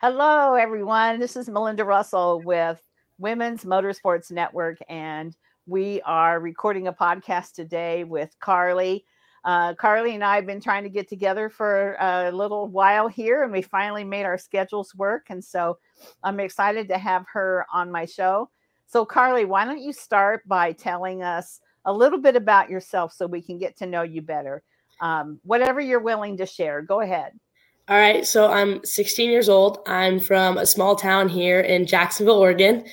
Hello, everyone. This is Melinda Russell with Women's Motorsports Network, and we are recording a podcast today with Carly. Uh, Carly and I have been trying to get together for a little while here, and we finally made our schedules work. And so I'm excited to have her on my show. So, Carly, why don't you start by telling us a little bit about yourself so we can get to know you better? Um, whatever you're willing to share, go ahead. All right, so I'm 16 years old. I'm from a small town here in Jacksonville, Oregon,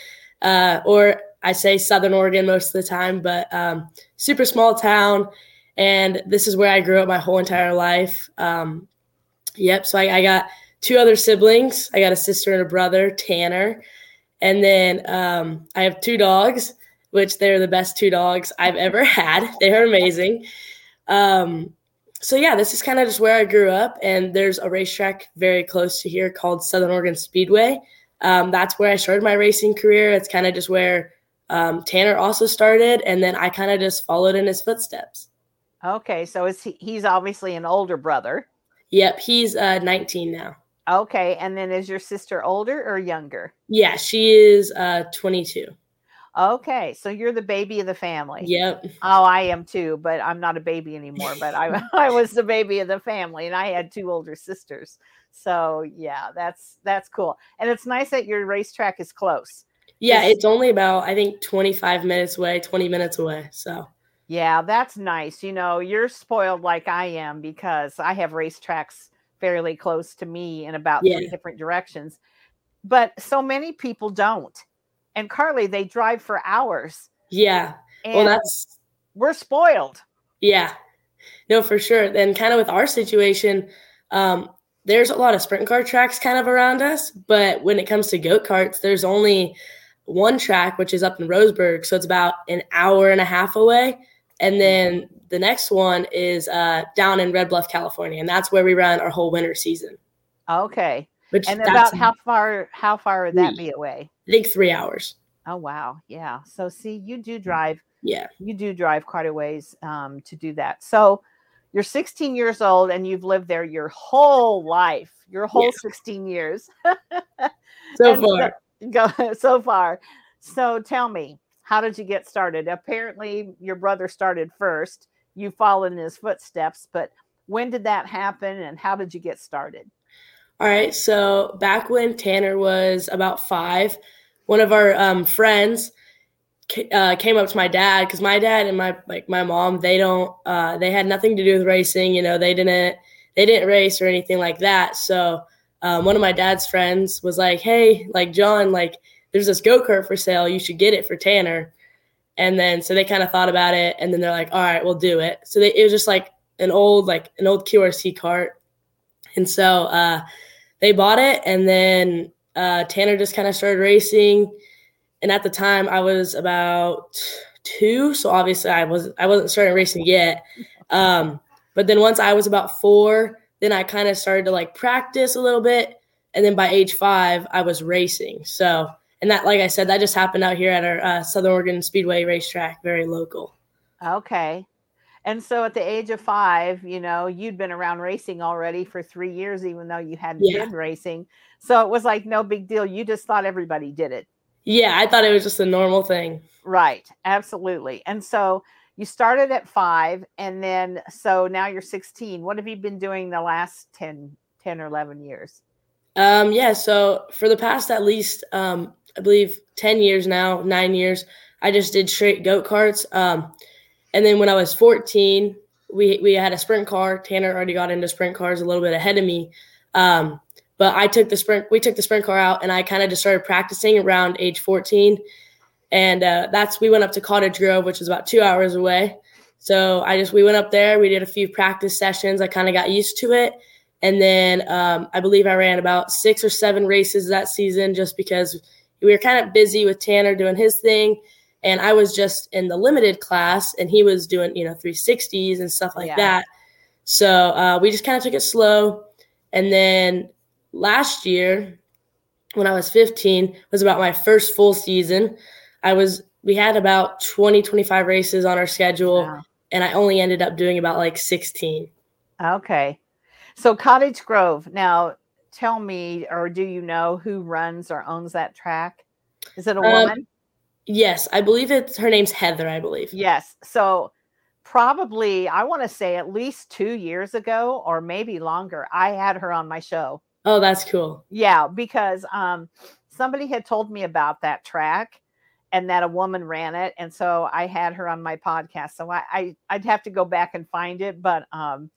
uh, or I say Southern Oregon most of the time, but um, super small town. And this is where I grew up my whole entire life. Um, yep, so I, I, got two other siblings. I got a sister and a brother, Tanner. And then um, I have two dogs, which they're the best two dogs I've ever had. They are amazing. Um, so yeah, this is kind of just where I grew up, and there's a racetrack very close to here called Southern Oregon Speedway. Um, that's where I started my racing career. It's kind of just where um, Tanner also started, and then I kind of just followed in his footsteps. Okay, so is he, he's obviously an older brother. Yep, he's uh, 19 now. Okay, and then is your sister older or younger? Yeah, she is uh, 22. Okay, so you're the baby of the family. Yep. Oh, I am too, but I'm not a baby anymore. But I I was the baby of the family, and I had two older sisters. So yeah, that's that's cool, and it's nice that your racetrack is close. Yeah, it's only about I think 25 minutes away, 20 minutes away. So yeah, that's nice. You know, you're spoiled like I am because I have racetracks fairly close to me in about yeah. three different directions, but so many people don't and Carly, they drive for hours. Yeah. And well, that's we're spoiled. Yeah. No, for sure. Then kind of with our situation, um, there's a lot of sprint car tracks kind of around us, but when it comes to go karts, there's only one track which is up in Roseburg, so it's about an hour and a half away, and then the next one is uh, down in Red Bluff, California, and that's where we run our whole winter season. Okay. Which and about how far how far would that be away? I think three hours. Oh wow, yeah. So see, you do drive. Yeah, you do drive quite a ways um, to do that. So you're 16 years old and you've lived there your whole life, your whole yeah. 16 years. so far, so, go so far. So tell me, how did you get started? Apparently, your brother started first. You followed in his footsteps, but when did that happen and how did you get started? All right. So back when Tanner was about five, one of our um, friends uh, came up to my dad because my dad and my like my mom they don't uh, they had nothing to do with racing. You know, they didn't they didn't race or anything like that. So um, one of my dad's friends was like, "Hey, like John, like there's this go kart for sale. You should get it for Tanner." And then so they kind of thought about it, and then they're like, "All right, we'll do it." So they, it was just like an old like an old QRC cart, and so. uh they bought it, and then uh, Tanner just kind of started racing. And at the time, I was about two, so obviously I was I wasn't starting racing yet. Um, but then once I was about four, then I kind of started to like practice a little bit, and then by age five, I was racing. So, and that, like I said, that just happened out here at our uh, Southern Oregon Speedway racetrack, very local. Okay. And so at the age of five, you know, you'd been around racing already for three years, even though you hadn't yeah. been racing. So it was like no big deal. You just thought everybody did it. Yeah, I thought it was just a normal thing. Right. Absolutely. And so you started at five, and then so now you're 16. What have you been doing the last 10, 10 or 11 years? Um, yeah, so for the past at least um, I believe 10 years now, nine years, I just did straight go karts. Um, and then when I was 14, we we had a sprint car. Tanner already got into sprint cars a little bit ahead of me. Um, but I took the sprint. We took the sprint car out, and I kind of just started practicing around age 14. And uh, that's we went up to Cottage Grove, which is about two hours away. So I just we went up there. We did a few practice sessions. I kind of got used to it, and then um, I believe I ran about six or seven races that season, just because we were kind of busy with Tanner doing his thing and I was just in the limited class, and he was doing you know 360s and stuff like yeah. that. So uh, we just kind of took it slow, and then last year, when I was 15, was about my first full season. I was we had about 20 25 races on our schedule, wow. and I only ended up doing about like 16. Okay, so Cottage Grove now tell me, or do you know who runs or owns that track? Is it a Um, woman? Yes, I believe it's her name's Heather. I believe. Yes. So probably, I want to say at least two years ago, or maybe longer, I had her on my show. Oh, that's cool. Yeah, because um, somebody had told me about that track and that a woman ran it, and so I had her on my podcast. So I, I I'd have to go back and find it, but um,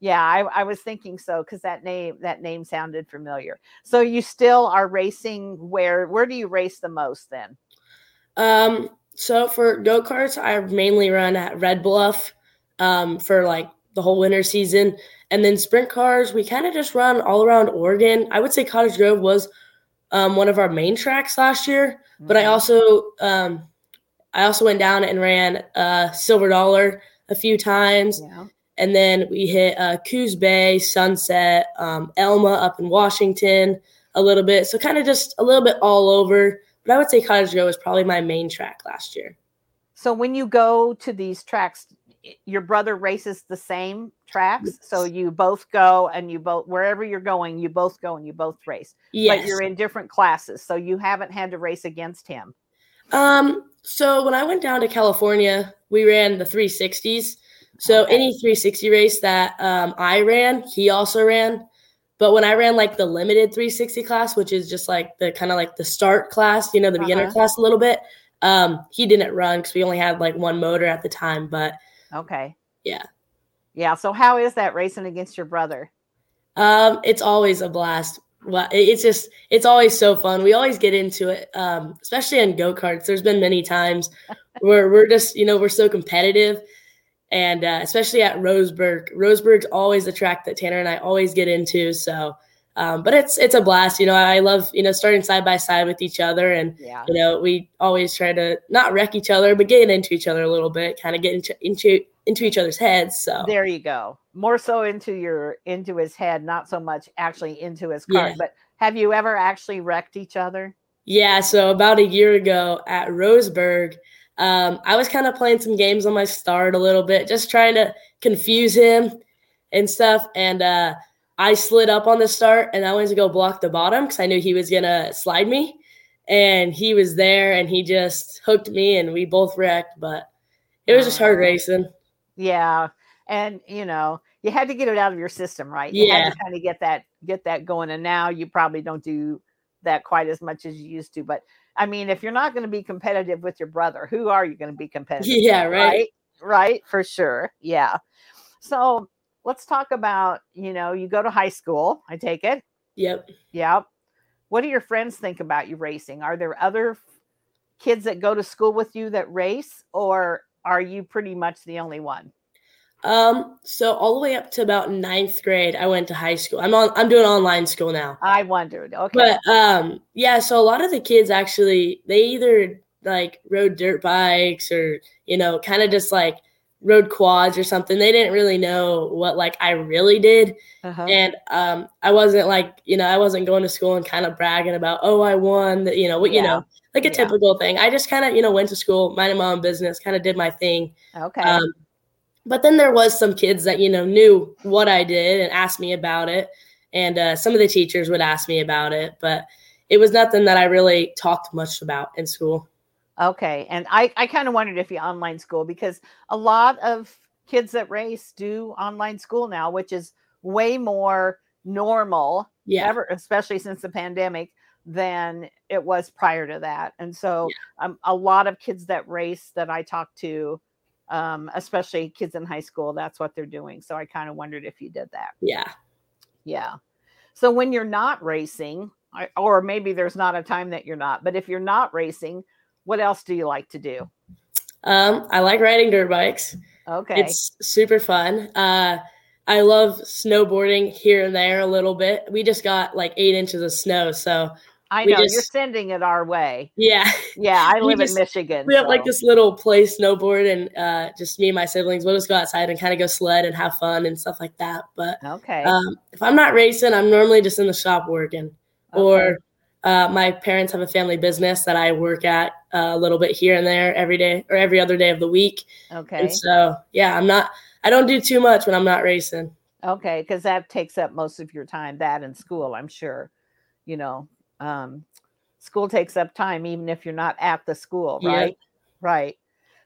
yeah, I, I was thinking so because that name that name sounded familiar. So you still are racing where where do you race the most then? Um, so for go karts, I mainly run at Red Bluff um, for like the whole winter season, and then sprint cars we kind of just run all around Oregon. I would say Cottage Grove was um, one of our main tracks last year, but I Mhm. also um, I also went down and ran uh, Silver Dollar a few times, yeah. and then we hit uh, Coos Bay, Sunset, um, Elma up in Washington a little bit. So kind of just a little bit all over. But I would say Cottage Grove was probably my main track last year. So when you go to these tracks, your brother races the same tracks. So you both go and you both wherever you're going, you both go and you both race. Yes. But you're in different classes, so you haven't had to race against him. Um, so when I went down to California, we ran the 360s. So Okay. any 360 race that um, I ran, he also ran. But when I ran like the limited 360 class, which is just like the kind of like the start class, you know, the beginner Uh-huh. class a little bit, um, he didn't run because we only had like one motor at the time. But Okay. Yeah. Yeah. So how is that racing against your brother? Um, it's always a blast. Well, it's just it's always so fun. We always get into it, um, especially on go karts. There's been many times where we're just you know we're so competitive, and uh, especially at Roseburg. Roseburg's always the track that Tanner and I always get into. So, um, but it's it's a blast. You know, I love you know starting side by side with each other, and Yeah. you know we always try to not wreck each other, but get into each other a little bit, kind of get into into into each other's heads. So There you go. More so into your into his head, not so much actually into his car. Yeah. But have you ever actually wrecked each other? Yeah, so about a year ago at Roseburg, um, I was kind of playing some games on my start a little bit, just trying to confuse him and stuff. And uh, I slid up on the start and I went to go block the bottom because I knew he was going to slide me. And he was there and he just hooked me and we both wrecked. But it was just hard racing. Yeah. And you know, you had to get it out of your system, right? You Yeah. had to kind of get that get that going. And now you probably don't do that quite as much as you used to. But I mean, if you're not going to be competitive with your brother, who are you going to be competitive? Yeah, with, right. right. Right, for sure. Yeah. So let's talk about, you know, you go to high school, I take it. Yep. Yep. What do your friends think about you racing? Are there other kids that go to school with you that race, or are you pretty much the only one? Um, so all the way up to about ninth grade, I went to high school. I'm on I'm doing online school now. I wondered. Okay. But um, yeah, so a lot of the kids actually they either like rode dirt bikes or you know kind of just like rode quads or something. They didn't really know what like I really did, Uh-huh. and um, I wasn't like you know I wasn't going to school and kind of bragging about oh I won you know what you know like a Yeah. typical thing. I just kind of you know went to school, minded my own business, kind of did my thing. Okay. Um, but then there was some kids that you know knew what I did and asked me about it, and uh, some of the teachers would ask me about it, but it was nothing that I really talked much about in school. okay. And I, I kind of wondered if you online school because a lot of kids that race do online school now, which is way more normal Yeah, ever, especially since the pandemic, than it was prior to that. And so um, a lot of kids that race that I talk to, um, especially kids in high school, that's what they're doing. So I kind of wondered if you did that. yeah. Yeah. So when you're not racing, or maybe there's not a time that you're not, but if you're not racing, what else do you like to do? Um, I like riding dirt bikes. Okay. It's super fun. Uh, I love snowboarding here and there a little bit. We just got like eight inches of snow, so I we know you're sending it our way. yeah. Yeah, I live just- in Michigan. We have like this little play snowboard, and uh, just me and my siblings. We'll just go outside and kind of go sled and have fun and stuff like that. But Okay. Um, if I'm not racing, I'm normally just in the shop working, okay. or uh, my parents have a family business that I work at uh, a little bit here and there every day or every other day of the week. okay. And so, yeah, I'm not, I don't do too much when I'm not racing. Okay, because that takes up most of your time. That and school, I'm sure. You know, um, school takes up time even if you're not at the school, Yeah. right? Right.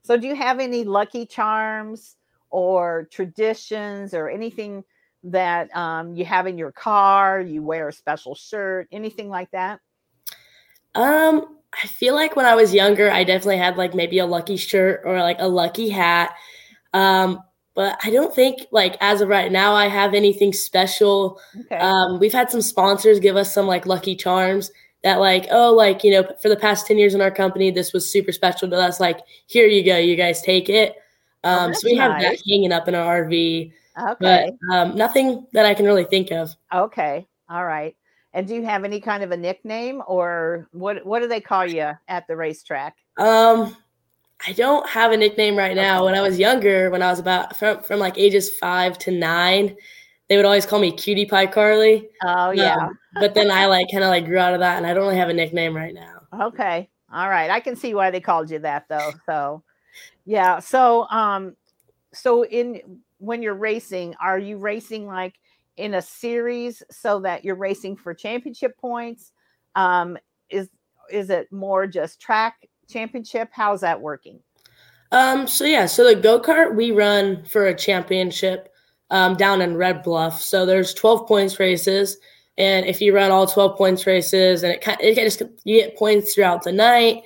So, do you have any lucky charms or traditions or anything that um, you have in your car? You wear a special shirt, anything like that? Um, I feel like when I was younger, I definitely had like maybe a lucky shirt or like a lucky hat. Um, but I don't think like as of right now I have anything special. Okay. Um, we've had some sponsors give us some like lucky charms that like, oh, like, you know, for the past 10 years in our company, this was super special to us. Like, here you go, you guys take it. Um, that's so we have that hanging up in our RV, okay. but um, nothing that I can really think of. Okay. All right. And do you have any kind of a nickname or what what do they call you at the racetrack? Um, I don't have a nickname right now. When I was younger, when I was about from, from like ages five to nine, they would always call me Cutie Pie Carly. Oh yeah. Um, but then I like kind of like grew out of that, and I don't really have a nickname right now. Okay. All right. I can see why they called you that though. So yeah. So um so in when you're racing, are you racing like in a series so that you're racing for championship points? Um is is it more just track championship? How's that working? Um, so yeah, so the go kart we run for a championship um, down in Red Bluff. So there's 12 points races, and if you run all 12 points races, and it kind it just you get points throughout the night.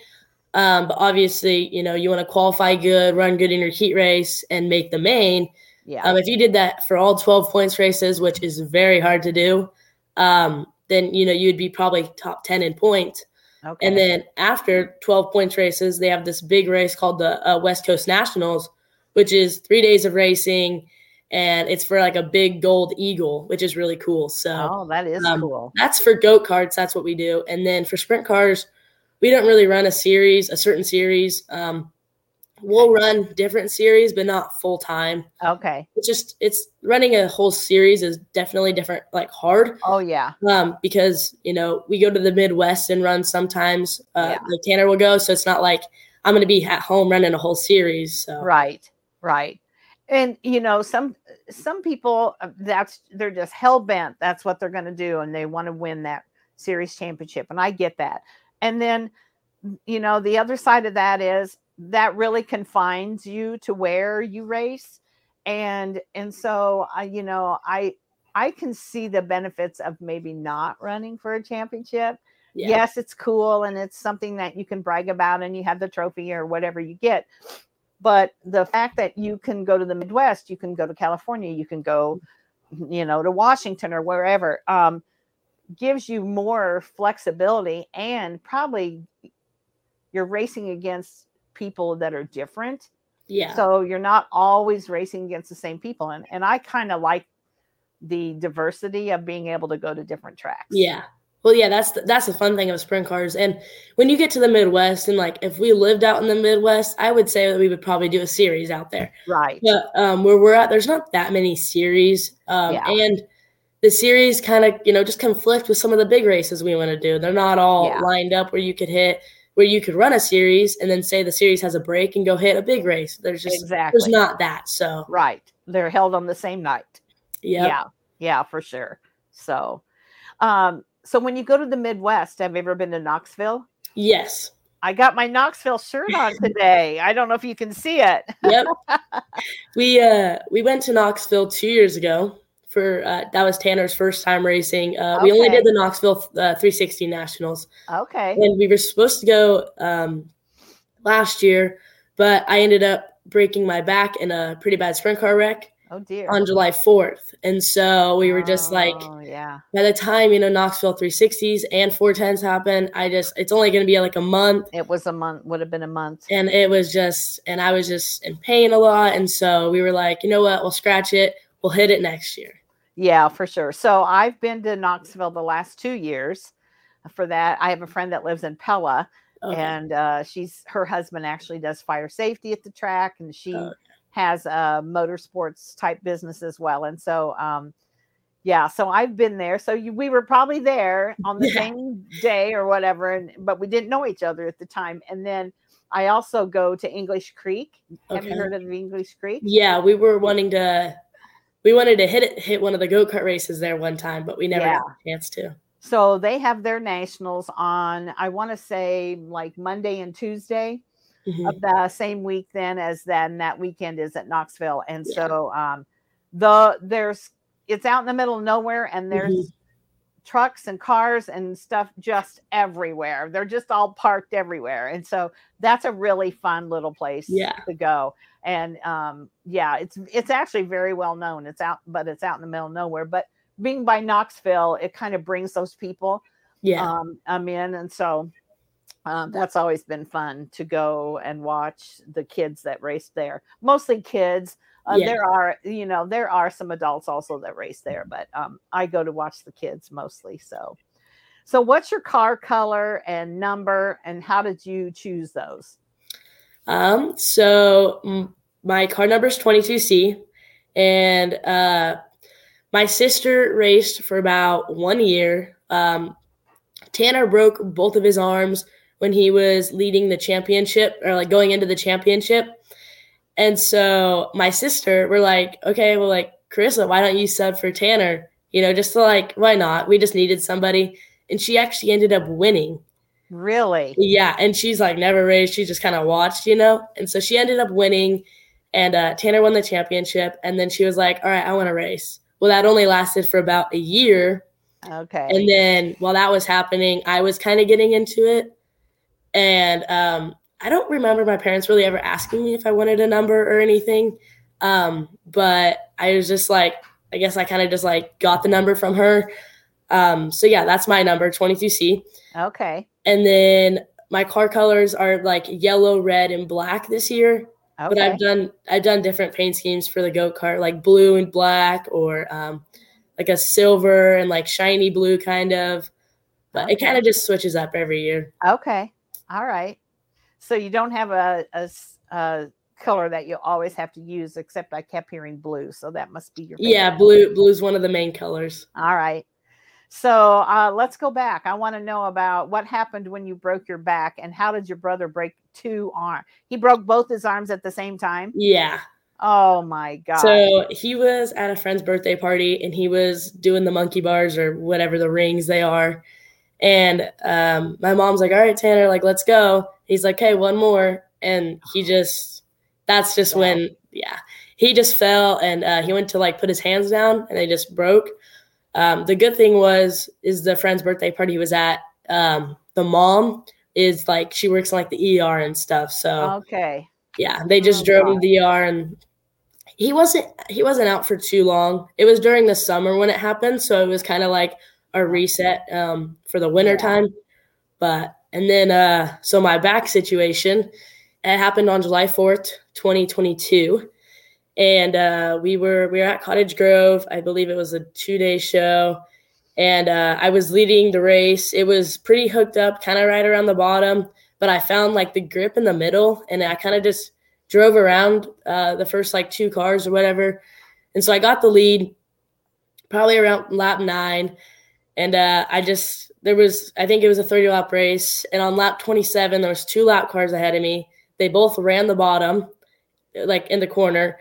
Um, but obviously, you know you want to qualify good, run good in your heat race, and make the main. Yeah. Um, if you did that for all 12 points races, which is very hard to do, um, then you know you'd be probably top 10 in points. Okay. And then after 12 points races, they have this big race called the uh, West Coast Nationals, which is three days of racing, and it's for like a big gold eagle, which is really cool. So oh, that is um, cool. that's for go karts. That's what we do. And then for sprint cars, we don't really run a series, a certain series. Um, we'll run different series, but not full time. Okay. It's just it's running a whole series is definitely different, like hard Oh yeah. um, because you know we go to the Midwest and run sometimes. Uh, Yeah. Like Tanner will go, so it's not like I'm going to be at home running a whole series. So Right. Right. And you know, some some people uh, that's they're just hell bent. That's what they're going to do, and they want to win that series championship. And I get that. And then, you know, the other side of that is that really confines you to where you race, and and so I, you know, I I can see the benefits of maybe not running for a championship. Yeah, yes it's cool and it's something that you can brag about and you have the trophy or whatever you get. But the fact that you can go to the midwest you can go to california you can go you know to washington or wherever um, gives you more flexibility and probably you're racing against people that are different yeah, so you're not always racing against the same people and, and i kind of like the diversity of being able to go to different tracks yeah. Well, yeah, that's the, that's the fun thing of sprint cars. And when you get to the Midwest, and like if we lived out in the Midwest, I would say that we would probably do a series out there. right But um, where we're at, there's not that many series, um, Yeah. and the series kind of you know just conflict with some of the big races we want to do. They're not all Yeah. lined up where you could hit where you could run a series and then say the series has a break and go hit a big race. There's just exactly there's not that. So Right. They're held on the same night. yeah, Yeah. Yeah, for sure. So um so when you go to the Midwest, have you ever been to Knoxville? yes, I got my Knoxville shirt on today. I don't know if you can see it. yep. we uh we went to Knoxville two years ago for uh, that was Tanner's first time racing. Uh, We only did the Knoxville uh, 360 Nationals. Okay. and we were supposed to go um, last year, but I ended up breaking my back in a pretty bad sprint car wreck Oh dear. on July 4th. And so we were just like, Oh, yeah. by the time, you know, Knoxville 360s and 410s happen, I just, it's only going to be like a month. It was a month, would have been a month. And it was just, and I was just in pain a lot. And so we were like, you know what, we'll scratch it, we'll hit it next year. Yeah, for sure. So I've been to Knoxville the last two years. For that, I have a friend that lives in Pella, Okay. and uh, she's her husband actually does fire safety at the track, and she Okay. has a motorsports type business as well. And so, um, yeah, so I've been there. So you, we were probably there on the Yeah. same day or whatever, and but we didn't know each other at the time. And then I also go to English Creek. Have you heard of English Creek? Yeah, we were wanting to we wanted to hit it, hit one of the go kart races there one time, but we never Yeah. got a chance to. So they have their nationals on, I want to say like Monday and Tuesday Mhm. of the same week then as then that weekend is at Knoxville. And Yeah. so um the there's it's out in the middle of nowhere and there's Mhm. Trucks and cars and stuff just everywhere. They're just all parked everywhere. And so that's a really fun little place Yeah. to go. And um yeah, it's it's actually very well known. It's out but it's out in the middle of nowhere. But being by Knoxville, it kind of brings those people Yeah. um, I'm in, and so um, that's always been fun to go and watch the kids that race there. Mostly kids. Uh, Yeah. There are, you know, there are some adults also that race there, but um, I go to watch the kids mostly. So, so what's your car color and number, and how did you choose those? Um, so my car number is 22C, and uh, my sister raced for about one year. Um, Tanner broke both of his arms when he was leading the championship or like going into the championship. And so my sister, we're like, okay, well, like, Carissa, why don't you sub for Tanner? You know, just to like, why not? We just needed somebody. And she actually ended up winning. Really? Yeah, and she's like never raced. She just kind of watched, you know. And so she ended up winning, and uh, Tanner won the championship. And then she was like, "All right, I want to race." Well, that only lasted for about a year, Okay. and then while that was happening, I was kind of getting into it, and um, I don't remember my parents really ever asking me if I wanted a number or anything. Um, but I was just like, I guess I kind of just like got the number from her. Um, so yeah, that's my number, 22C. okay. And then my car colors are like yellow, red, and black this year. Okay. But I've done I've done different paint schemes for the go kart, like blue and black, or um, like a silver and like shiny blue kind of. But it kind of just switches up every year. Okay. All right. So you don't have a a color that you always have to use, except I kept hearing blue. So that must be your Yeah, blue. blue is one of the main colors. All right. So uh, let's go back. I want to know about what happened when you broke your back and how did your brother break two arms? He broke both his arms at the same time. Yeah. Oh my God. So he was at a friend's birthday party and he was doing the monkey bars or whatever the rings they are. And um, my mom's like, all right, Tanner, like, let's go. He's like, hey, one more. And he just, that's just Wow. when, yeah, he just fell and uh, he went to like put his hands down and they just broke. Um, the good thing was, is the friend's birthday party he was at, um, the mom is like, she works in like the ER and stuff. So, okay. yeah they just Oh, drove God. him to the ER and he wasn't he wasn't out for too long it was during the summer when it happened so it was kind of like a reset um, for the winter time. But and then uh so my back situation it happened on july 4th 2022 and uh we were we were at cottage grove. I believe it was a two day show. And uh, i was leading the race. It was pretty hooked up kind of right around the bottom. But I found like the grip in the middle and I kind of just drove around uh, the first like two cars or whatever. And so I got the lead probably around lap nine. And uh, I just, there was, I think it was a 30 lap race. And on lap 27, there was two lap cars ahead of me. They both ran the bottom, like in the corner.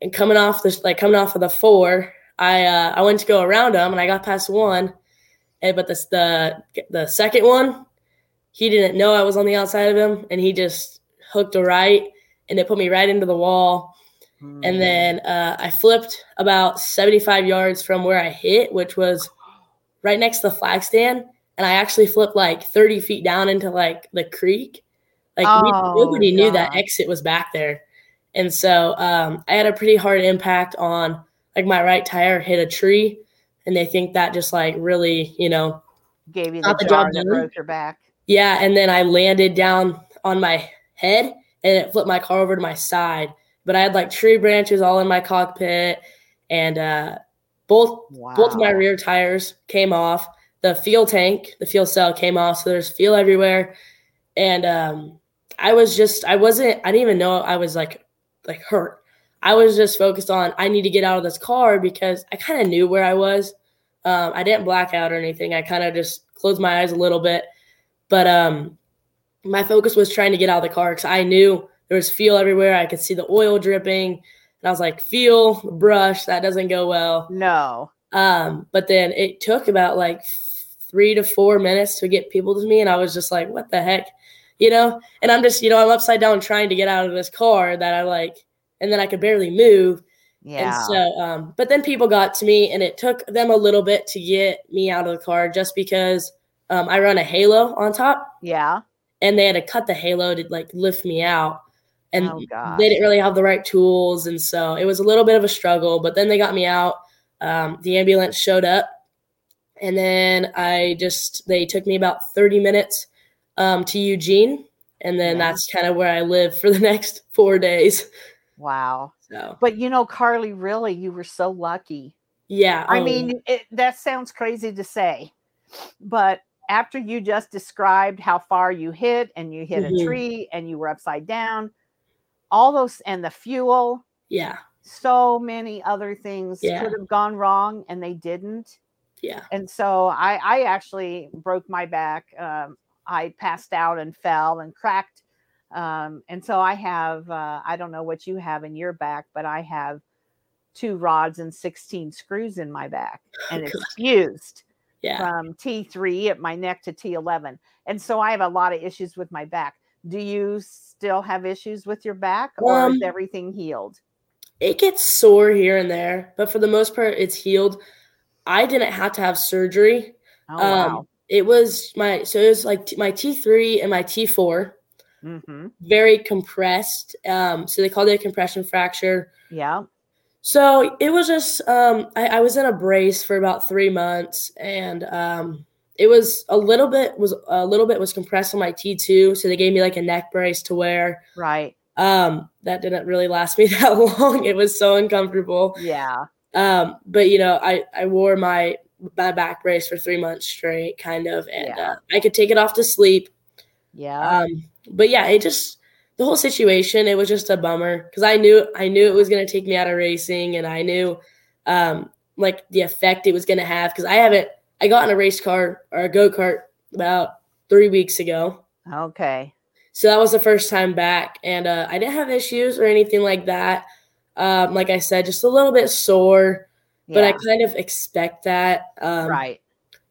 And coming off this, like coming off of the four, I uh, I went to go around them and I got past one. And, but this, the the second one, he didn't know I was on the outside of him, and he just hooked a right, and it put me right into the wall. Mm. And then uh, I flipped about 75 yards from where I hit, which was right next to the flag stand. And I actually flipped like 30 feet down into like the creek. Like Oh, nobody knew that exit was back there. And so um, I had a pretty hard impact on like my right tire hit a tree. And they think that just like really, you know, gave you the the job that broke your back. yeah, and then I landed down on my head and it flipped my car over to my side. But I had like tree branches all in my cockpit and uh both Wow. both my rear tires came off. The fuel tank, the fuel cell came off, so there's fuel everywhere. And um I was just I wasn't I didn't even know I was like like hurt. I was just focused on I need to get out of this car because I kind of knew where I was. Um, I didn't black out or anything. I kind of just closed my eyes a little bit, but um, my focus was trying to get out of the car because I knew there was fuel everywhere. I could see the oil dripping. And I was like, feel brush, that doesn't go well. No. Um, but then it took about like three to four minutes to get people to me. And I was just like, what the heck? You know? And I'm just, you know, I'm upside down trying to get out of this car that I like, and then I could barely move. Yeah. And so, um, but then people got to me, and it took them a little bit to get me out of the car just because um, I run a halo on top, yeah. and they had to cut the halo to like lift me out. And Oh, they didn't really have the right tools, and so it was a little bit of a struggle. But then they got me out. Um, the ambulance showed up, and then I just they took me about thirty minutes um, to Eugene, and then Yeah. that's kind of where I live for the next four days. Wow. So But you know, Carly, really, you were so lucky. yeah, I um, mean, it, that sounds crazy to say, but after you just described how far you hit and you hit Mhm. a tree and you were upside down, all those and the fuel, yeah, so many other things Yeah. could have gone wrong and they didn't. yeah, And so I, I actually broke my back. Um, I passed out and fell and cracked. Um, and so I have, uh, I don't know what you have in your back, but I have two rods and 16 screws in my back and it's fused yeah. from T3 at my neck to T11. And so I have a lot of issues with my back. Do you still have issues with your back or is Um, everything healed? it gets sore here and there, but for the most part, it's healed. I didn't have to have surgery. Oh, um, wow. It was my so it was like t- my T three and my T four, hmm very compressed. Um, so they called it a compression fracture. Yeah. So it was just um, I, I was in a brace for about three months, and um, it was a little bit was a little bit was compressed on my T two. So they gave me like a neck brace to wear. Right. Um, that didn't really last me that long. It was so uncomfortable. Yeah. Um, but you know, I I wore my my back brace for three months straight, kind of, and Yeah. uh, I could take it off to sleep. Yeah. Um, but yeah, it just the whole situation. It was just a bummer because I knew I knew it was gonna take me out of racing, and I knew um like the effect it was gonna have because I haven't I got in a race car or a go kart about three weeks ago. okay. So that was the first time back, and uh, I didn't have issues or anything like that. Um, like I said, just a little bit sore, but I kind of expect that. Um, right.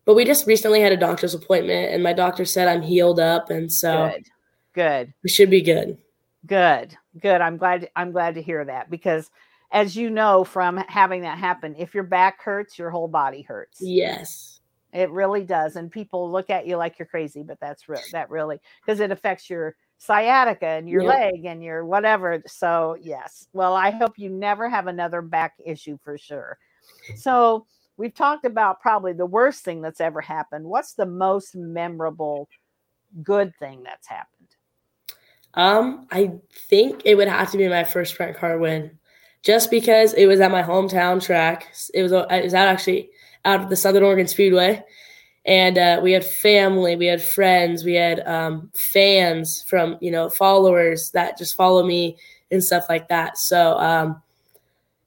But we just recently had a doctor's appointment, and my doctor said I'm healed up, and so Good. Good. we should be good. Good. Good. I'm glad I'm glad to hear that because as you know from having that happen, if your back hurts, your whole body hurts. Yes. It really does. And people look at you like you're crazy, but that's real that really because it affects your sciatica and your Yep. leg and your whatever. So yes. Well, I hope you never have another back issue for sure. So we've talked about probably the worst thing that's ever happened. What's the most memorable good thing that's happened? Um, I think it would have to be my first sprint car win, just because it was at my hometown track. It was it was out actually out of the Southern Oregon Speedway, and uh, we had family, we had friends, we had um, fans from you know followers that just follow me and stuff like that. So um,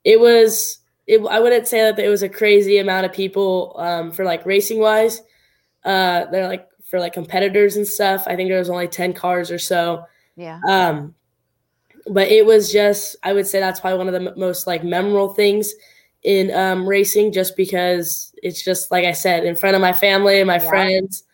it was. It, I wouldn't say that it was a crazy amount of people um, for like racing wise. Uh, they're like for like competitors and stuff. I think there was only ten cars or so. Yeah. Um, but it was just, I would say that's probably one of the m- most like memorable things in um, racing, just because it's just like I said, in front of my family and my Yeah. friends,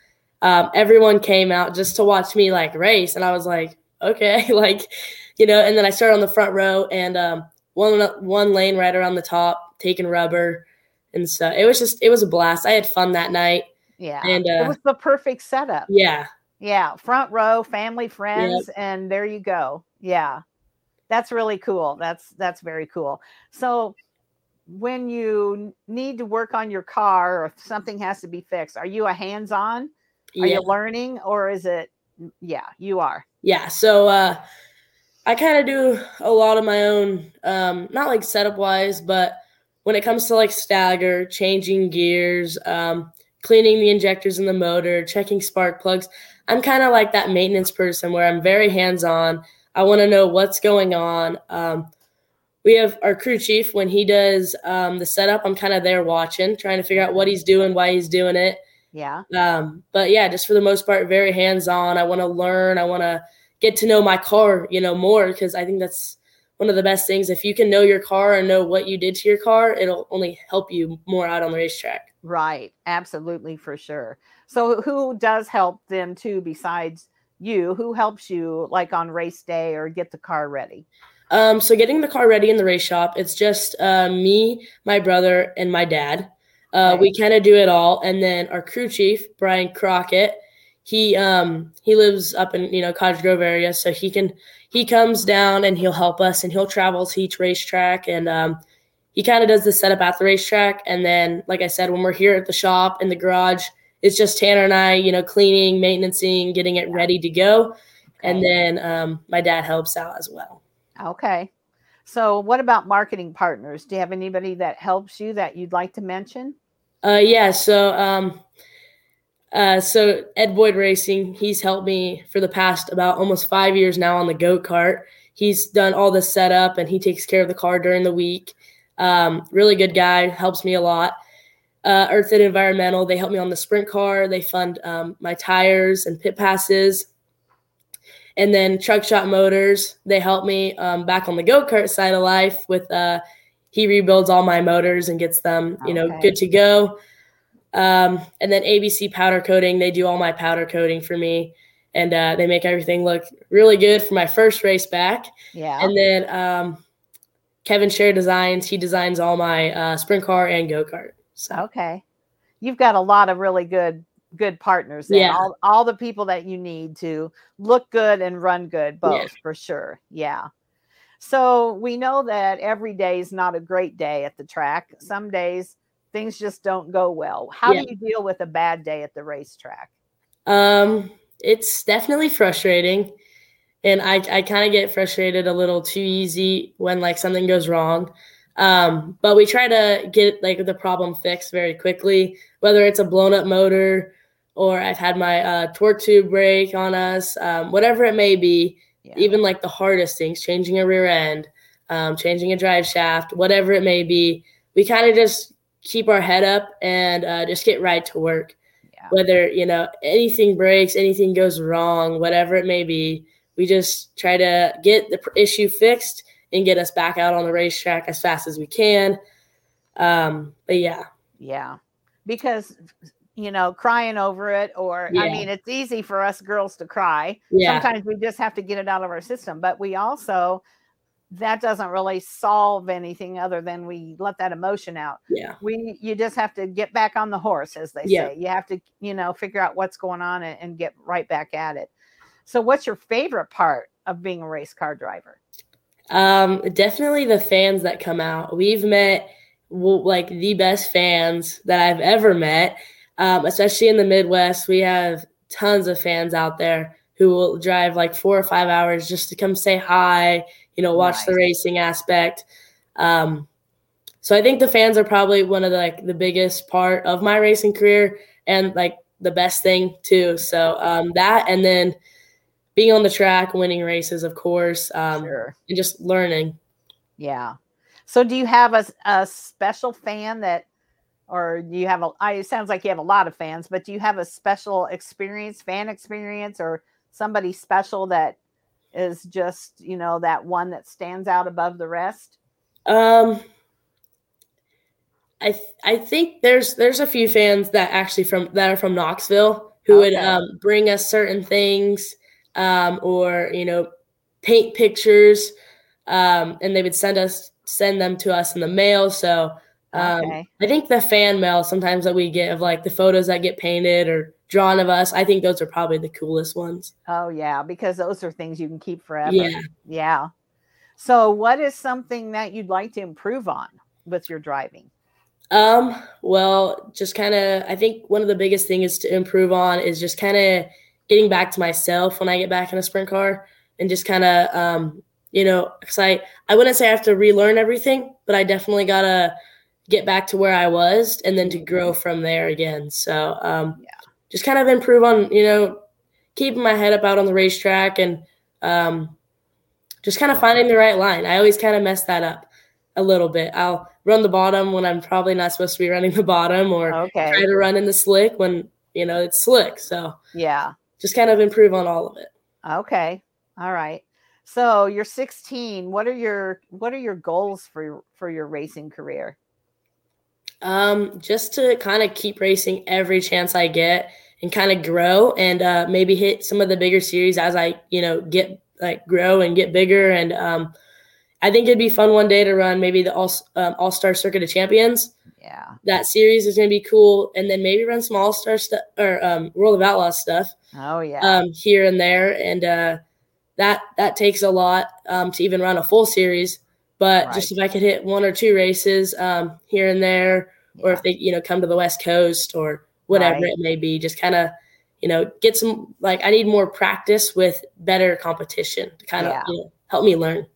um, everyone came out just to watch me like race, and I was like, okay, like, you know. And then I started on the front row and um, one one lane right around the top, taking rubber, and so it was just it was a blast. I had fun that night. Yeah. And, it uh, was the perfect setup. Yeah, Yeah, front row, family, friends, and there you go. Yeah. That's really cool. That's that's very cool. So when you need to work on your car or something has to be fixed, are you a hands-on? Are yeah. you learning or is it yeah, you are. yeah so uh i kind of do a lot of my own um not like setup wise but when it comes to like stagger changing gears um cleaning the injectors in the motor checking spark plugs i'm kind of like that maintenance person where i'm very hands on i want to know what's going on um we have our crew chief when he does um, the setup i'm kind of there watching trying to figure out what he's doing why he's doing it Yeah. um, but yeah, just for the most part, very hands on. I want to learn. I want to get to know my car, you know, more because I think that's one of the best things. If you can know your car and know what you did to your car, it'll only help you more out on the racetrack. Right. Absolutely, for sure. So, who does help them too, besides you? Who helps you, like on race day or get the car ready? Um, so, getting the car ready in the race shop, it's just uh, me, my brother, and my dad. Uh, We kind of do it all, and then our crew chief, Brian Crockett, he um, he lives up in you know Cottage Grove area, so he can he comes down and he'll help us, and he'll travel to each racetrack, and um, he kind of does the setup at the racetrack, and then like I said, when we're here at the shop in the garage, it's just Tanner and I, you know, cleaning, maintaining, getting it ready to go, and then um, my dad helps out as well. Okay. So, what about marketing partners? Do you have anybody that helps you that you'd like to mention? Uh, yeah. So, um, uh, so Ed Boyd Racing, he's helped me for the past about almost five years now on the go kart. He's done all the setup and he takes care of the car during the week. Um, really good guy, helps me a lot. Uh, Earth and Environmental, they help me on the sprint car. They fund um, my tires and pit passes. And then Truck Shop Motors, they help me um, back on the go kart side of life with uh, he rebuilds all my motors and gets them, you know, good to go. Um, and then ABC Powder Coating, they do all my powder coating for me, and uh, they make everything look really good for my first race back. Yeah. And then um, Kevin Share Designs, he designs all my uh, sprint car and go kart. So. Okay, you've got a lot of really good good partners. Yeah. All, all the people that you need to look good and run good, both yeah. for sure. Yeah. So we know that every day is not a great day at the track. Some days things just don't go well. How yeah. do you deal with a bad day at the racetrack? Um, it's definitely frustrating. And I, I kind of get frustrated a little too easy when like something goes wrong. Um, but we try to get like the problem fixed very quickly, whether it's a blown up motor or I've had my uh, torque tube break on us, um, whatever it may be, yeah. even like the hardest things, changing a rear end, um, changing a drive shaft, whatever it may be, we kind of just keep our head up and uh, just get right to work. Yeah. Whether you know anything breaks, anything goes wrong, whatever it may be, we just try to get the issue fixed and get us back out on the racetrack as fast as we can. Um, but yeah, yeah, because you know, crying over it, or yeah. I mean, it's easy for us girls to cry. Yeah. Sometimes we just have to get it out of our system, but we also that doesn't really solve anything other than we let that emotion out. Yeah. We you just have to get back on the horse, as they yeah. say. You have to, you know, figure out what's going on and, and get right back at it. So what's your favorite part of being a race car driver? Um, definitely the fans that come out. We've met like the best fans that I've ever met um, especially in the Midwest. We have tons of fans out there who will drive like four or five hours just to come say hi, you know, watch nice. the racing aspect. Um, so I think the fans are probably one of the, like the biggest part of my racing career and like the best thing too. So um, that and then being on the track, winning races, of course, um, sure. and just learning. Yeah. So do you have a, a special fan that or do you have a I, it sounds like you have a lot of fans but do you have a special experience fan experience or somebody special that is just you know that one that stands out above the rest um i th- i think there's there's a few fans that actually from that are from knoxville who okay. would um, bring us certain things um, or you know paint pictures um, and they would send us send them to us in the mail so um, okay. I think the fan mail sometimes that we get of like the photos that get painted or drawn of us, I think those are probably the coolest ones. Oh yeah, because those are things you can keep forever. Yeah. Yeah. So what is something that you'd like to improve on with your driving? Um, well, just kind of I think one of the biggest things to improve on is just kind of getting back to myself when I get back in a sprint car and just kind of um, you know, cuz I I wouldn't say I have to relearn everything, but I definitely got to get back to where I was and then to grow from there again. So um, yeah. just kind of improve on, you know, keeping my head up out on the racetrack and um, just kind of finding the right line. I always kind of mess that up a little bit. I'll run the bottom when I'm probably not supposed to be running the bottom or okay. try to run in the slick when, you know, it's slick. So yeah, just kind of improve on all of it. Okay. All right. So you're 16. What are your what are your goals for for your racing career? Um, just to kind of keep racing every chance I get and kind of grow and uh, maybe hit some of the bigger series as I, you know, get like grow and get bigger. And um, I think it'd be fun one day to run maybe the All um, All Star Circuit of Champions. Yeah, that series is going to be cool, and then maybe run some All Star stuff or um, World of Outlaws stuff. Oh yeah, um, here and there, and uh, that that takes a lot um, to even run a full series. But right. just if I could hit one or two races um, here and there, yeah. or if they you know come to the West Coast or whatever right. it may be, just kind of you know get some like I need more practice with better competition to kind of yeah. you know, help me learn.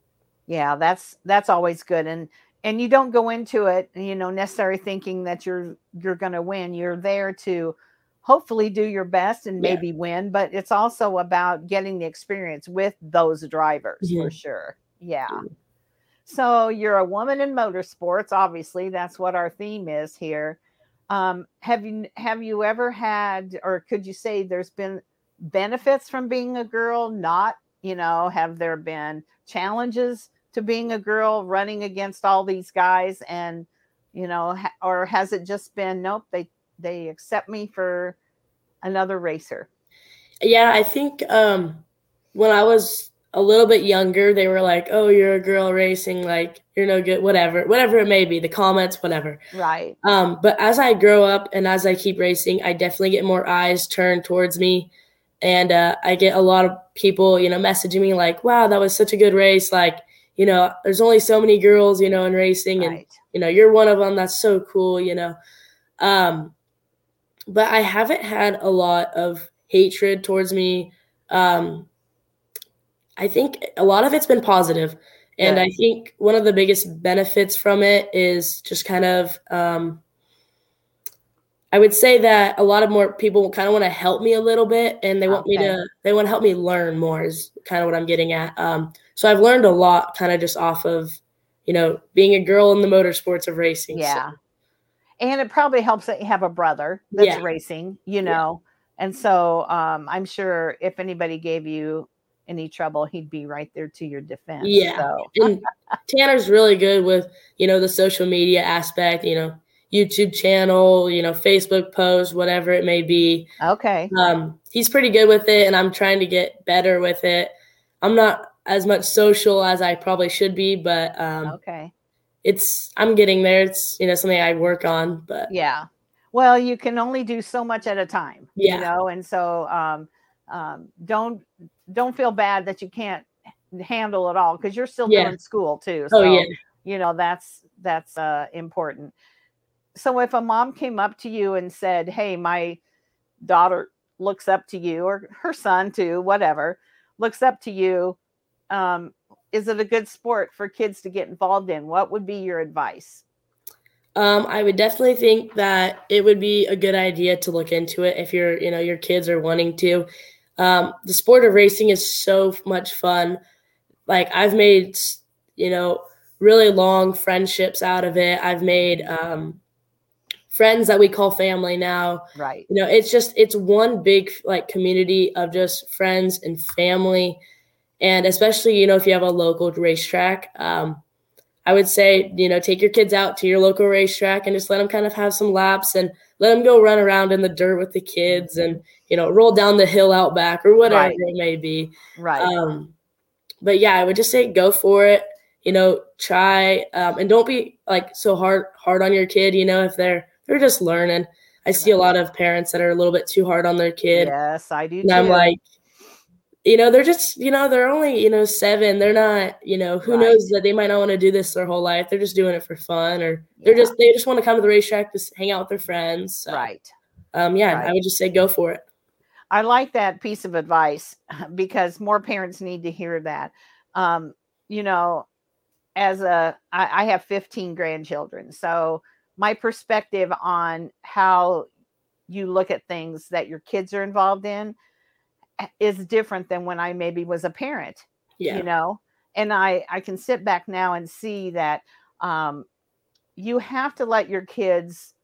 Yeah, that's that's always good, and and you don't go into it you know necessarily thinking that you're you're going to win. You're there to hopefully do your best and maybe yeah. win, but it's also about getting the experience with those drivers mm-hmm. for sure. Yeah. So you're a woman in motorsports. Obviously, that's what our theme is here. Um, have you have you ever had, or could you say there's been benefits from being a girl? Not, you know, have there been challenges to being a girl running against all these guys, and you know, ha- or has it just been nope? They they accept me for another racer. Yeah, I think um, when I was a little bit younger, they were like, "Oh, you're a girl racing, like you're no good, whatever, whatever it may be." The comments, whatever. Right. Um, but as I grow up and as I keep racing, I definitely get more eyes turned towards me, and uh, I get a lot of people, you know, messaging me like, "Wow, that was such a good race!" Like, you know, there's only so many girls, you know, in racing, right. and you know, you're one of them. That's so cool, you know. Um, but I haven't had a lot of hatred towards me. Um, I think a lot of it's been positive. And yeah. I think one of the biggest benefits from it is just kind of, um, I would say that a lot of more people kind of want to help me a little bit, and they want okay. me to, they want to help me learn more. Is kind of what I'm getting at. Um, so I've learned a lot, kind of just off of, you know, being a girl in the motorsports of racing. Yeah. So. And it probably helps that you have a brother that's yeah. racing, you know. Yeah. And so um, I'm sure if anybody gave you any trouble, he'd be right there to your defense. Yeah. So. and Tanner's really good with, you know, the social media aspect, you know, YouTube channel, you know, Facebook post, whatever it may be. Okay. Um, he's pretty good with it, and I'm trying to get better with it. I'm not as much social as I probably should be, but um, okay. It's I'm getting there. It's you know something I work on, but yeah. Well, you can only do so much at a time. Yeah. You know, and so um, um, don't don't feel bad that you can't handle it all because you're still yeah. doing school too. Oh, so, oh yeah. You know that's that's uh, important. So if a mom came up to you and said, "Hey, my daughter looks up to you, or her son too, whatever, looks up to you," um, is it a good sport for kids to get involved in? What would be your advice? Um, I would definitely think that it would be a good idea to look into it if you're, you know, your kids are wanting to. Um, the sport of racing is so much fun. Like I've made, you know, really long friendships out of it. I've made um, friends that we call family now. Right. You know, it's just it's one big like community of just friends and family, and especially you know if you have a local racetrack. Um, I would say, you know, take your kids out to your local racetrack and just let them kind of have some laps and let them go run around in the dirt with the kids and, you know, roll down the hill out back or whatever right. it may be. Right. Um, but yeah, I would just say go for it. You know, try um, and don't be like so hard hard on your kid. You know, if they're they're just learning. I see a lot of parents that are a little bit too hard on their kid. Yes, I do. And too. I'm like, you know, they're just, you know, they're only, you know, seven. They're not, you know, who right. knows that they might not want to do this their whole life. They're just doing it for fun or they're just, they just want to come to the racetrack to hang out with their friends. So, right. Um, yeah, right. I would just say go for it. I like that piece of advice because more parents need to hear that. Um, you know, as a, I, I have 15 grandchildren. So my perspective on how you look at things that your kids are involved in is different than when I maybe was a parent. Yeah. You know, and I I can sit back now and see that um, you have to let your kids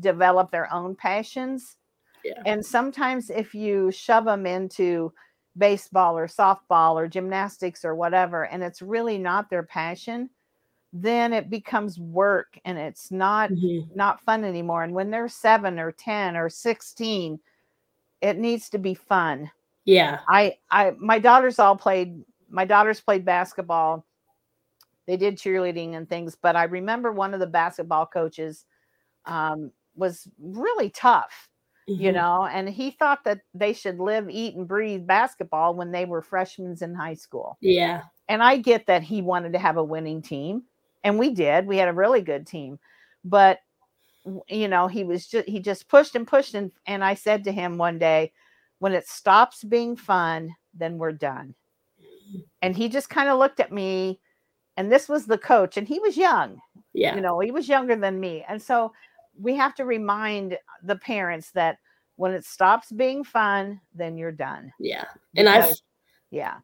develop their own passions. Yeah. And sometimes if you shove them into baseball or softball or gymnastics or whatever and it's really not their passion then it becomes work and it's not Mhm. not fun anymore and when they're 7 or 10 or 16 it needs to be fun Yeah. I I my daughters all played my daughters played basketball. They did cheerleading and things, but I remember one of the basketball coaches um, was really tough, you Mhm. know, and he thought that they should live, eat, and breathe basketball when they were freshmen in high school. Yeah. And I get that he wanted to have a winning team, and we did. We had a really good team, but you know, he was just he just pushed and pushed, and and I said to him one day, when it stops being fun, then we're done. And he just kind of looked at me, and this was the coach, and he was young, Yeah. you know, he was younger than me. And so we have to remind the parents that when it stops being fun, then you're done. Yeah. And I've yeah.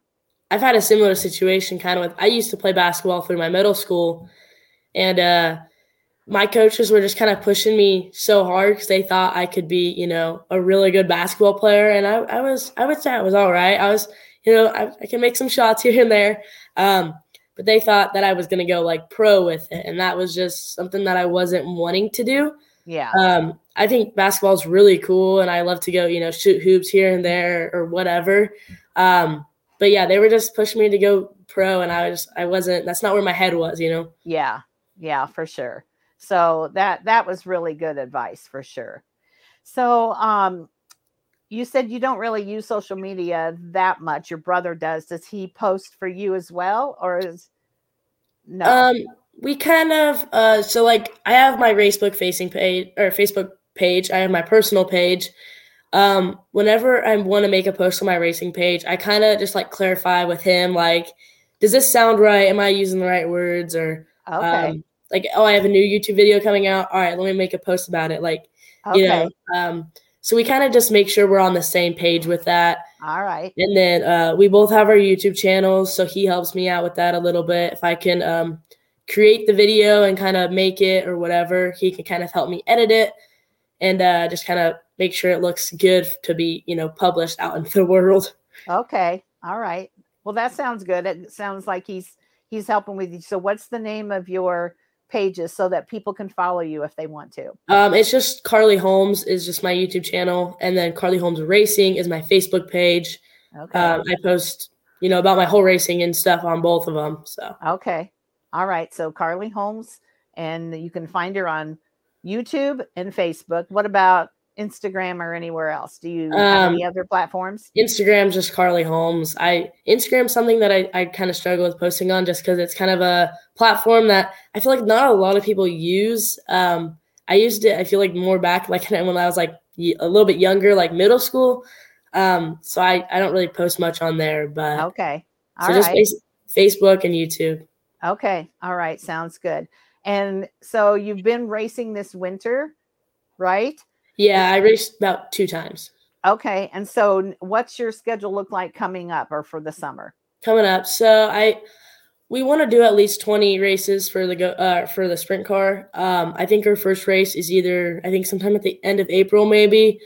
I've had a similar situation kind of with I used to play basketball through my middle school and uh my coaches were just kind of pushing me so hard because they thought I could be, you know, a really good basketball player. And I, I was, I would say I was all right. I was, you know, I, I can make some shots here and there. Um, but they thought that I was going to go like pro with it. And that was just something that I wasn't wanting to do. Yeah. Um, I think basketball is really cool, and I love to go, you know, shoot hoops here and there or whatever. Um, but yeah, they were just pushing me to go pro, and I was, I wasn't. That's not where my head was, you know. Yeah, yeah, for sure. So that that was really good advice for sure. So um you said you don't really use social media that much. Your brother does. Does he post for you as well or is no? Um, we kind of, uh, so like I have my Facebook facing page or Facebook page. I have my personal page. Um, whenever I want to make a post on my racing page, I kind of just like clarify with him, like, does this sound right? Am I using the right words or okay. um, like oh i have a new youtube video coming out all right let me make a post about it like okay. you know um, so we kind of just make sure we're on the same page with that All right. and then uh, we both have our youtube channels so he helps me out with that a little bit if i can um, create the video and kind of make it or whatever he can kind of help me edit it and uh, just kind of make sure it looks good to be you know published out into the world Okay. All right. Well, that sounds good. It sounds like he's he's helping with you. So what's the name of your pages so that people can follow you if they want to? Um, it's just Carly Holmes is just my YouTube channel, and then Carly Holmes Racing is my Facebook page. Okay. Um, I post, you know, about my whole racing and stuff on both of them. So Okay. All right. So Carly Holmes, and you can find her on YouTube and Facebook. What about Instagram or anywhere else? Do you have Um, any other platforms? Instagram's just Carly Holmes. I Instagram's something that I, I kind of struggle with posting on just because it's kind of a platform that I feel like not a lot of people use. Um, I used it. I feel like more back like when I was like a little bit younger, like middle school. Um, so I, I don't really post much on there, but Okay. All so right. just face, Facebook and YouTube. Okay. All right. Sounds good. And so you've been racing this winter, right? Yeah, I raced about two times. Okay. And so what's your schedule look like coming up or for the summer? coming up. So I we want to do at least 20 races for the go uh, for the sprint car. Um, I think our first race is either I think sometime at the end of April, maybe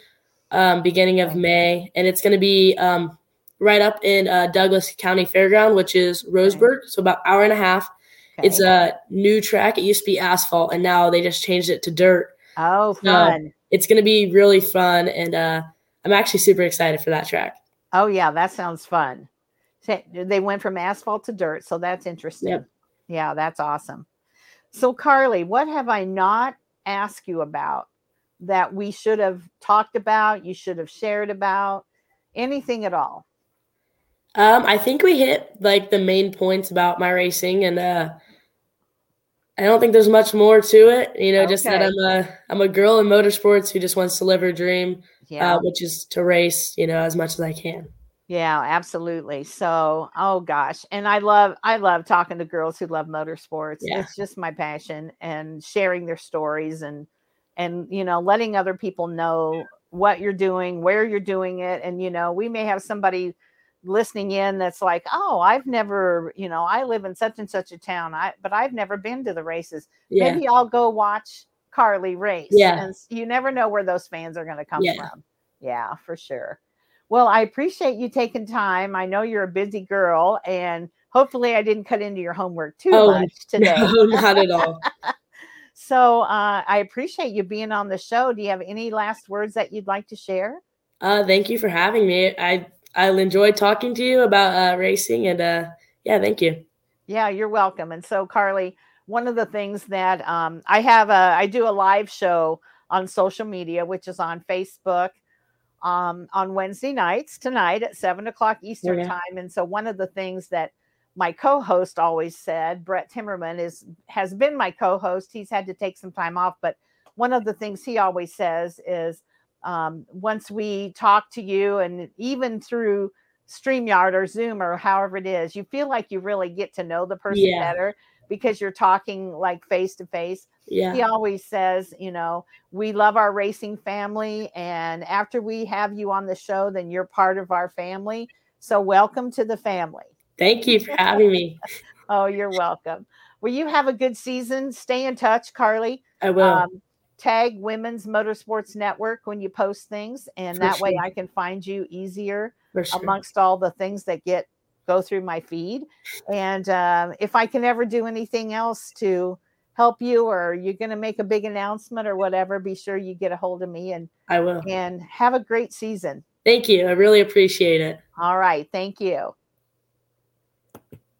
um, beginning of May, and it's going to be um, right up in uh, Douglas County Fairground, which is Roseburg, so about hour and a half. Okay. It's a new track. It used to be asphalt, and now they just changed it to dirt. oh, fun. It's going to be really fun, and uh, I'm actually super excited for that track. Oh, yeah. That sounds fun. They went from asphalt to dirt. So that's interesting. Yep. Yeah, that's awesome. So, Carly, what have I not asked you about that we should have talked about? You should have shared about anything at all? Um, I think we hit like the main points about my racing, and uh, I don't think there's much more to it. You know, just that I'm a I'm a girl in motorsports who just wants to live her dream, Yeah. uh, which is to race. You know, as much as I can. Yeah, absolutely. So, oh gosh, and I love I love talking to girls who love motorsports. Yeah. It's just my passion and sharing their stories and and you know, letting other people know what you're doing, where you're doing it and you know, we may have somebody listening in that's like, "Oh, I've never, you know, I live in such and such a town. I but I've never been to the races. Yeah, Maybe I'll go watch Carly race." Yeah. And you never know where those fans are going to come Yeah. from. Yeah, for sure. Well, I appreciate you taking time. I know you're a busy girl, and hopefully, I didn't cut into your homework too Oh, much today. No, not at all. So uh, I appreciate you being on the show. Do you have any last words that you'd like to share? Uh, thank you for having me. I I enjoyed talking to you about uh, racing, and uh, yeah, thank you. Yeah, you're welcome. And so, Carly, one of the things that um, I have a, I do a live show on social media, which is on Facebook um, on Wednesday nights tonight at seven o'clock Eastern Okay. time. And so, one of the things that my co-host always said, Brett Timmerman, is has been my co-host. He's had to take some time off, but one of the things he always says is, um, once we talk to you, and even through StreamYard or Zoom or however it is, you feel like you really get to know the person Yeah. better because you're talking like face to face. He always says, you know, we love our racing family. And after we have you on the show, then you're part of our family. So welcome to the family. thank you for having me. Oh, you're welcome. Well, you have a good season. Stay in touch, Carly. I will. Um, tag Women's Motorsports Network when you post things, and For that way. I can find you easier sure. amongst all the things that get go through my feed. And uh, if I can ever do anything else to help you, or you're going to make a big announcement or whatever, be sure you get a hold of me and I will. and have a great season. Thank you. I really appreciate it. All right, thank you.